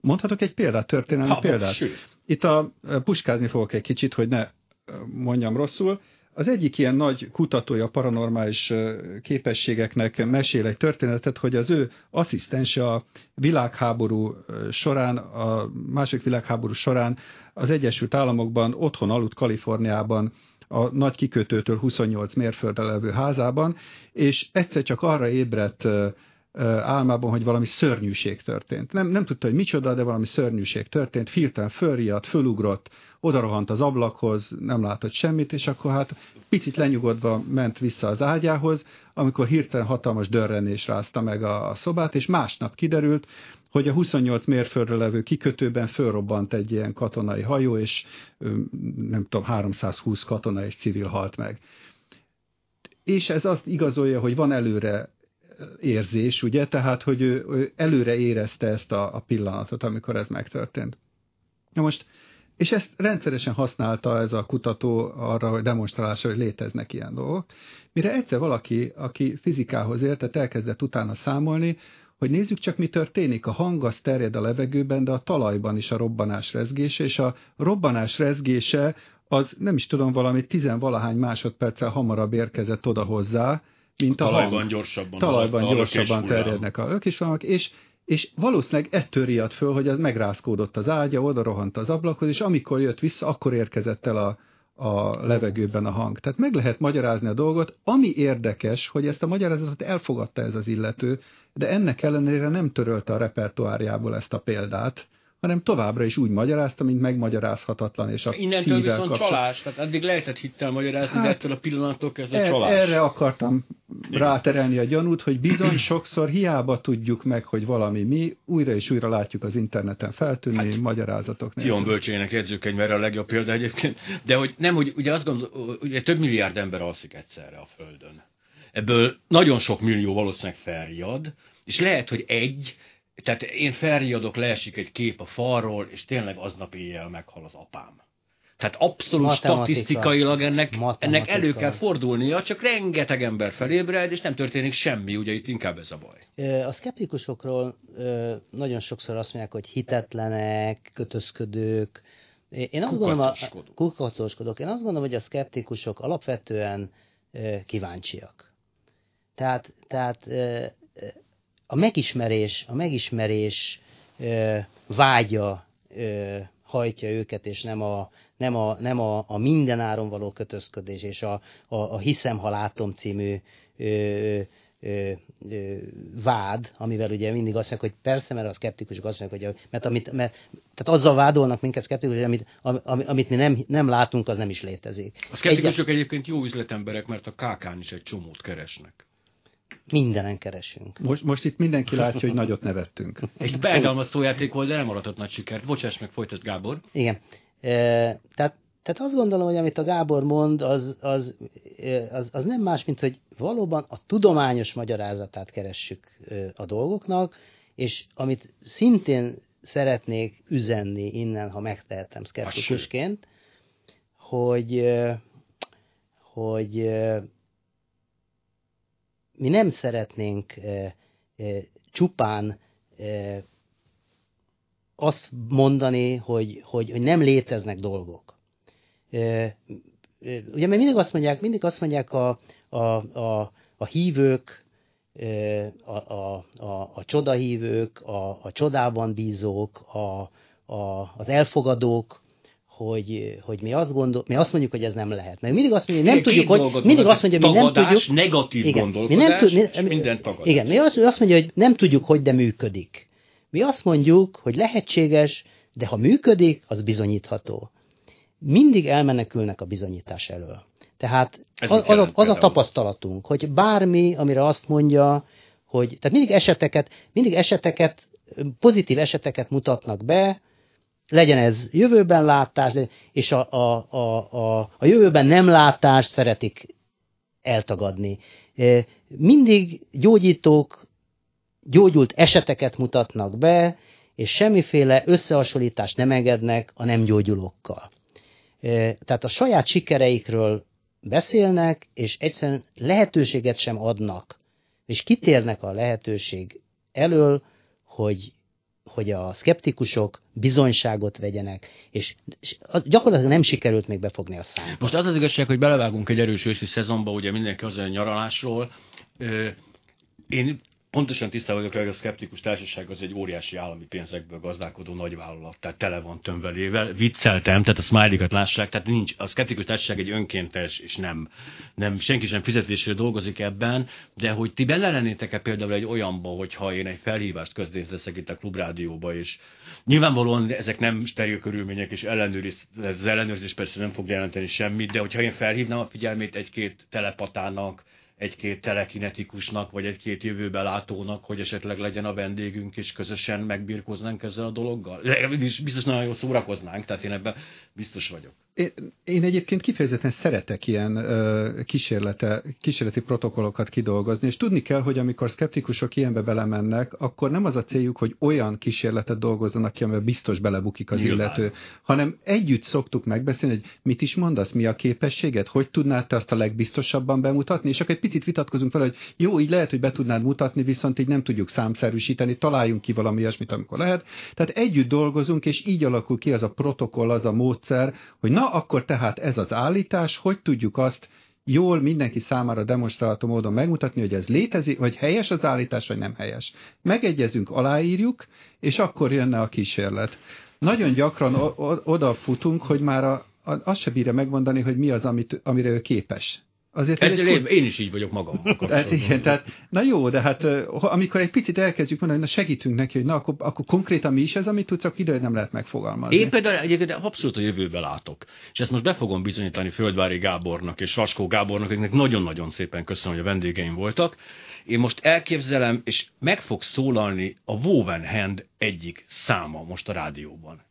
Mondhatok egy példát, történelmi ha, példát? Sőt. Itt a puskázni fogok egy kicsit, hogy ne mondjam rosszul. Az egyik ilyen nagy kutatója paranormális képességeknek mesél egy történetet, hogy az ő asszisztense a világháború során, a második világháború során az Egyesült Államokban otthon aludt Kaliforniában a nagy kikötőtől 28 mérföldre levő házában, és egyszer csak arra ébredt álmában, hogy valami szörnyűség történt. Nem, nem tudta, hogy micsoda, de valami szörnyűség történt, firtelen fölriadt, fölugrott, odarohant az ablakhoz, nem látott semmit, és akkor hát picit lenyugodva ment vissza az ágyához, amikor hirtelen hatalmas dörrenés rázta meg a, a szobát, és másnap kiderült, hogy a 28 mérföldre levő kikötőben fölrobbant egy ilyen katonai hajó, és nem tudom, 320 katona és civil halt meg. És ez azt igazolja, hogy van előre érzés, ugye, tehát, hogy ő, ő előre érezte ezt a, a pillanatot, amikor ez megtörtént. Na most és ezt rendszeresen használta ez a kutató arra, hogy demonstrálásra, hogy léteznek ilyen dolgok. Mire egyszer valaki, aki fizikához értett, elkezdett utána számolni, hogy nézzük csak, mi történik. A hang az terjed a levegőben, de a talajban is a robbanás rezgése, és a robbanás rezgése az nem is tudom, valami tizenvalahány másodperccel hamarabb érkezett oda hozzá, mint a, a talajban hang. gyorsabban. Talajban a, gyorsabban terjednek a lökésvonalak, és és valószínűleg ettől riadt föl, hogy az megrázkódott az ágya, oda rohant az ablakhoz, és amikor jött vissza, akkor érkezett el a, a levegőben a hang. Tehát meg lehet magyarázni a dolgot. Ami érdekes, hogy ezt a magyarázatot elfogadta ez az illető, de ennek ellenére nem törölte a repertoárjából ezt a példát, hanem továbbra is úgy magyarázta, mint megmagyarázhatatlan. És a Innentől viszont kapcsol... csalás, tehát eddig lehetett hittel magyarázni, hát, de ettől a pillanattól kezdve e- csalás. Erre akartam Igen. ráterelni a gyanút, hogy bizony sokszor hiába tudjuk meg, hogy valami mi, újra és újra látjuk az interneten feltűnni hát, magyarázatok. Cion bölcsének jegyzőkönyvre a legjobb példa egyébként, de hogy nem, hogy ugye azt gondol, ugye több milliárd ember alszik egyszerre a Földön. Ebből nagyon sok millió valószínűleg felriad, és lehet, hogy egy tehát én felriadok, leesik egy kép a falról, és tényleg aznap éjjel meghal az apám. Tehát abszolút Matematika. statisztikailag ennek, Matematika. ennek elő kell fordulnia, csak rengeteg ember felébred, és nem történik semmi, ugye itt inkább ez a baj. A szkeptikusokról nagyon sokszor azt mondják, hogy hitetlenek, kötözködők. Én azt gondolom, a- kukacoskodók. Én azt gondolom, hogy a szkeptikusok alapvetően kíváncsiak. Tehát, tehát a megismerés, a megismerés ö, vágya ö, hajtja őket, és nem a, nem a, nem a, a mindenáron való kötözködés, és a, a, a hiszem, ha látom című ö, ö, ö, vád, amivel ugye mindig azt mondják, hogy persze, mert a szkeptikusok azt mondják, hogy a, mert, amit, mert tehát azzal vádolnak minket szkeptikusok, amit, ami- amit mi nem, nem látunk, az nem is létezik. A szkeptikusok egyébként jó üzletemberek, mert a kákán is egy csomót keresnek. Mindenen keresünk. Most, most itt mindenki látja, hogy nagyot nevettünk. Egy beállgalmas szójáték volt, de nem aratott nagy sikert. Bocsáss meg, folytasd Gábor. Igen. E, tehát, tehát azt gondolom, hogy amit a Gábor mond, az, az, az, az nem más, mint hogy valóban a tudományos magyarázatát keressük a dolgoknak, és amit szintén szeretnék üzenni innen, ha megtehetem szkeptikusként, hogy, hogy mi nem szeretnénk e, e, csupán e, azt mondani, hogy, hogy, hogy nem léteznek dolgok. Ugye mert mindig azt mondják, mindig azt mondják a, a, a, a hívők, a, a, a, a csodahívők, a, a csodában bízók, a, a, az elfogadók, hogy, hogy mi, azt gondol, mi azt mondjuk, hogy ez nem lehet. Meg mindig azt mondjuk, nem Két tudjuk, hogy mindig azt mondja, hogy mi nem tudjuk. negatív Igen, gondolkodás, mi nem tud, mi, minden tagadás. Igen, mi azt, azt mondja, hogy nem tudjuk, hogy de működik. Mi azt mondjuk, hogy lehetséges, de ha működik, az bizonyítható. Mindig elmenekülnek a bizonyítás elől. Tehát Ez az, az, a, az a tapasztalatunk, hogy bármi, amire azt mondja, hogy tehát mindig eseteket, mindig eseteket, pozitív eseteket mutatnak be, legyen ez jövőben látás, és a, a, a, a, a jövőben nem látást szeretik eltagadni. E, Mindig gyógyítók gyógyult eseteket mutatnak be, és semmiféle összehasonlítást nem engednek a nem gyógyulókkal. E, Tehát a saját sikereikről beszélnek, és egyszerűen lehetőséget sem adnak, és kitérnek a lehetőség elől, hogy hogy a szkeptikusok bizonyságot vegyenek, és az gyakorlatilag nem sikerült még befogni a számot. Most az az igazság, hogy belevágunk egy erős őszi szezonba, ugye mindenki az a nyaralásról. Én pontosan tisztában vagyok, hogy a szkeptikus társaság az egy óriási állami pénzekből gazdálkodó nagyvállalat, tehát tele van tömvelével. Vicceltem, tehát a smiley lássák, tehát nincs, a szkeptikus társaság egy önkéntes, és nem, nem senki sem fizetésre dolgozik ebben, de hogy ti bele lennétek-e például egy olyanba, hogyha én egy felhívást közzé teszek itt a klubrádióba, és nyilvánvalóan ezek nem steril körülmények, és ellenőriz, az ellenőrzés persze nem fog jelenteni semmit, de hogyha én felhívnám a figyelmét egy-két telepatának, egy-két telekinetikusnak, vagy egy-két jövőbe látónak, hogy esetleg legyen a vendégünk, és közösen megbirkóznánk ezzel a dologgal. Biztos nagyon jól szórakoznánk, tehát én ebben biztos vagyok. Én, én egyébként kifejezetten szeretek ilyen ö, kísérlete, kísérleti protokollokat kidolgozni, és tudni kell, hogy amikor szkeptikusok ilyenbe belemennek, akkor nem az a céljuk, hogy olyan kísérletet dolgozzanak ki, amiben biztos belebukik az Nyilván. illető, hanem együtt szoktuk megbeszélni, hogy mit is mondasz, mi a képességed, hogy tudnád te azt a legbiztosabban bemutatni, és akkor egy picit vitatkozunk vele, hogy jó, így lehet, hogy be tudnád mutatni, viszont így nem tudjuk számszerűsíteni, találjunk ki valami ilyesmit, amikor lehet. Tehát együtt dolgozunk, és így alakul ki az a protokoll, az a módszer, hogy na, akkor tehát ez az állítás, hogy tudjuk azt jól mindenki számára demonstrálható módon megmutatni, hogy ez létezik, vagy helyes az állítás, vagy nem helyes. Megegyezünk, aláírjuk, és akkor jönne a kísérlet. Nagyon gyakran odafutunk, hogy már a, a, azt se bírja megmondani, hogy mi az, amit, amire ő képes. Azért ez Ezzel egy én, én is így vagyok magam. tehát, igen, tehát, na jó, de hát amikor egy picit elkezdjük mondani, hogy na segítünk neki, hogy na akkor, akkor konkrétan mi is ez, amit tudsz, akkor ide nem lehet megfogalmazni. Én például egyébként abszolút a jövőbe látok. És ezt most be fogom bizonyítani Földvári Gábornak és Raskó Gábornak, akiknek nagyon-nagyon szépen köszönöm, hogy a vendégeim voltak. Én most elképzelem, és meg fog szólalni a Woven Hand egyik száma most a rádióban.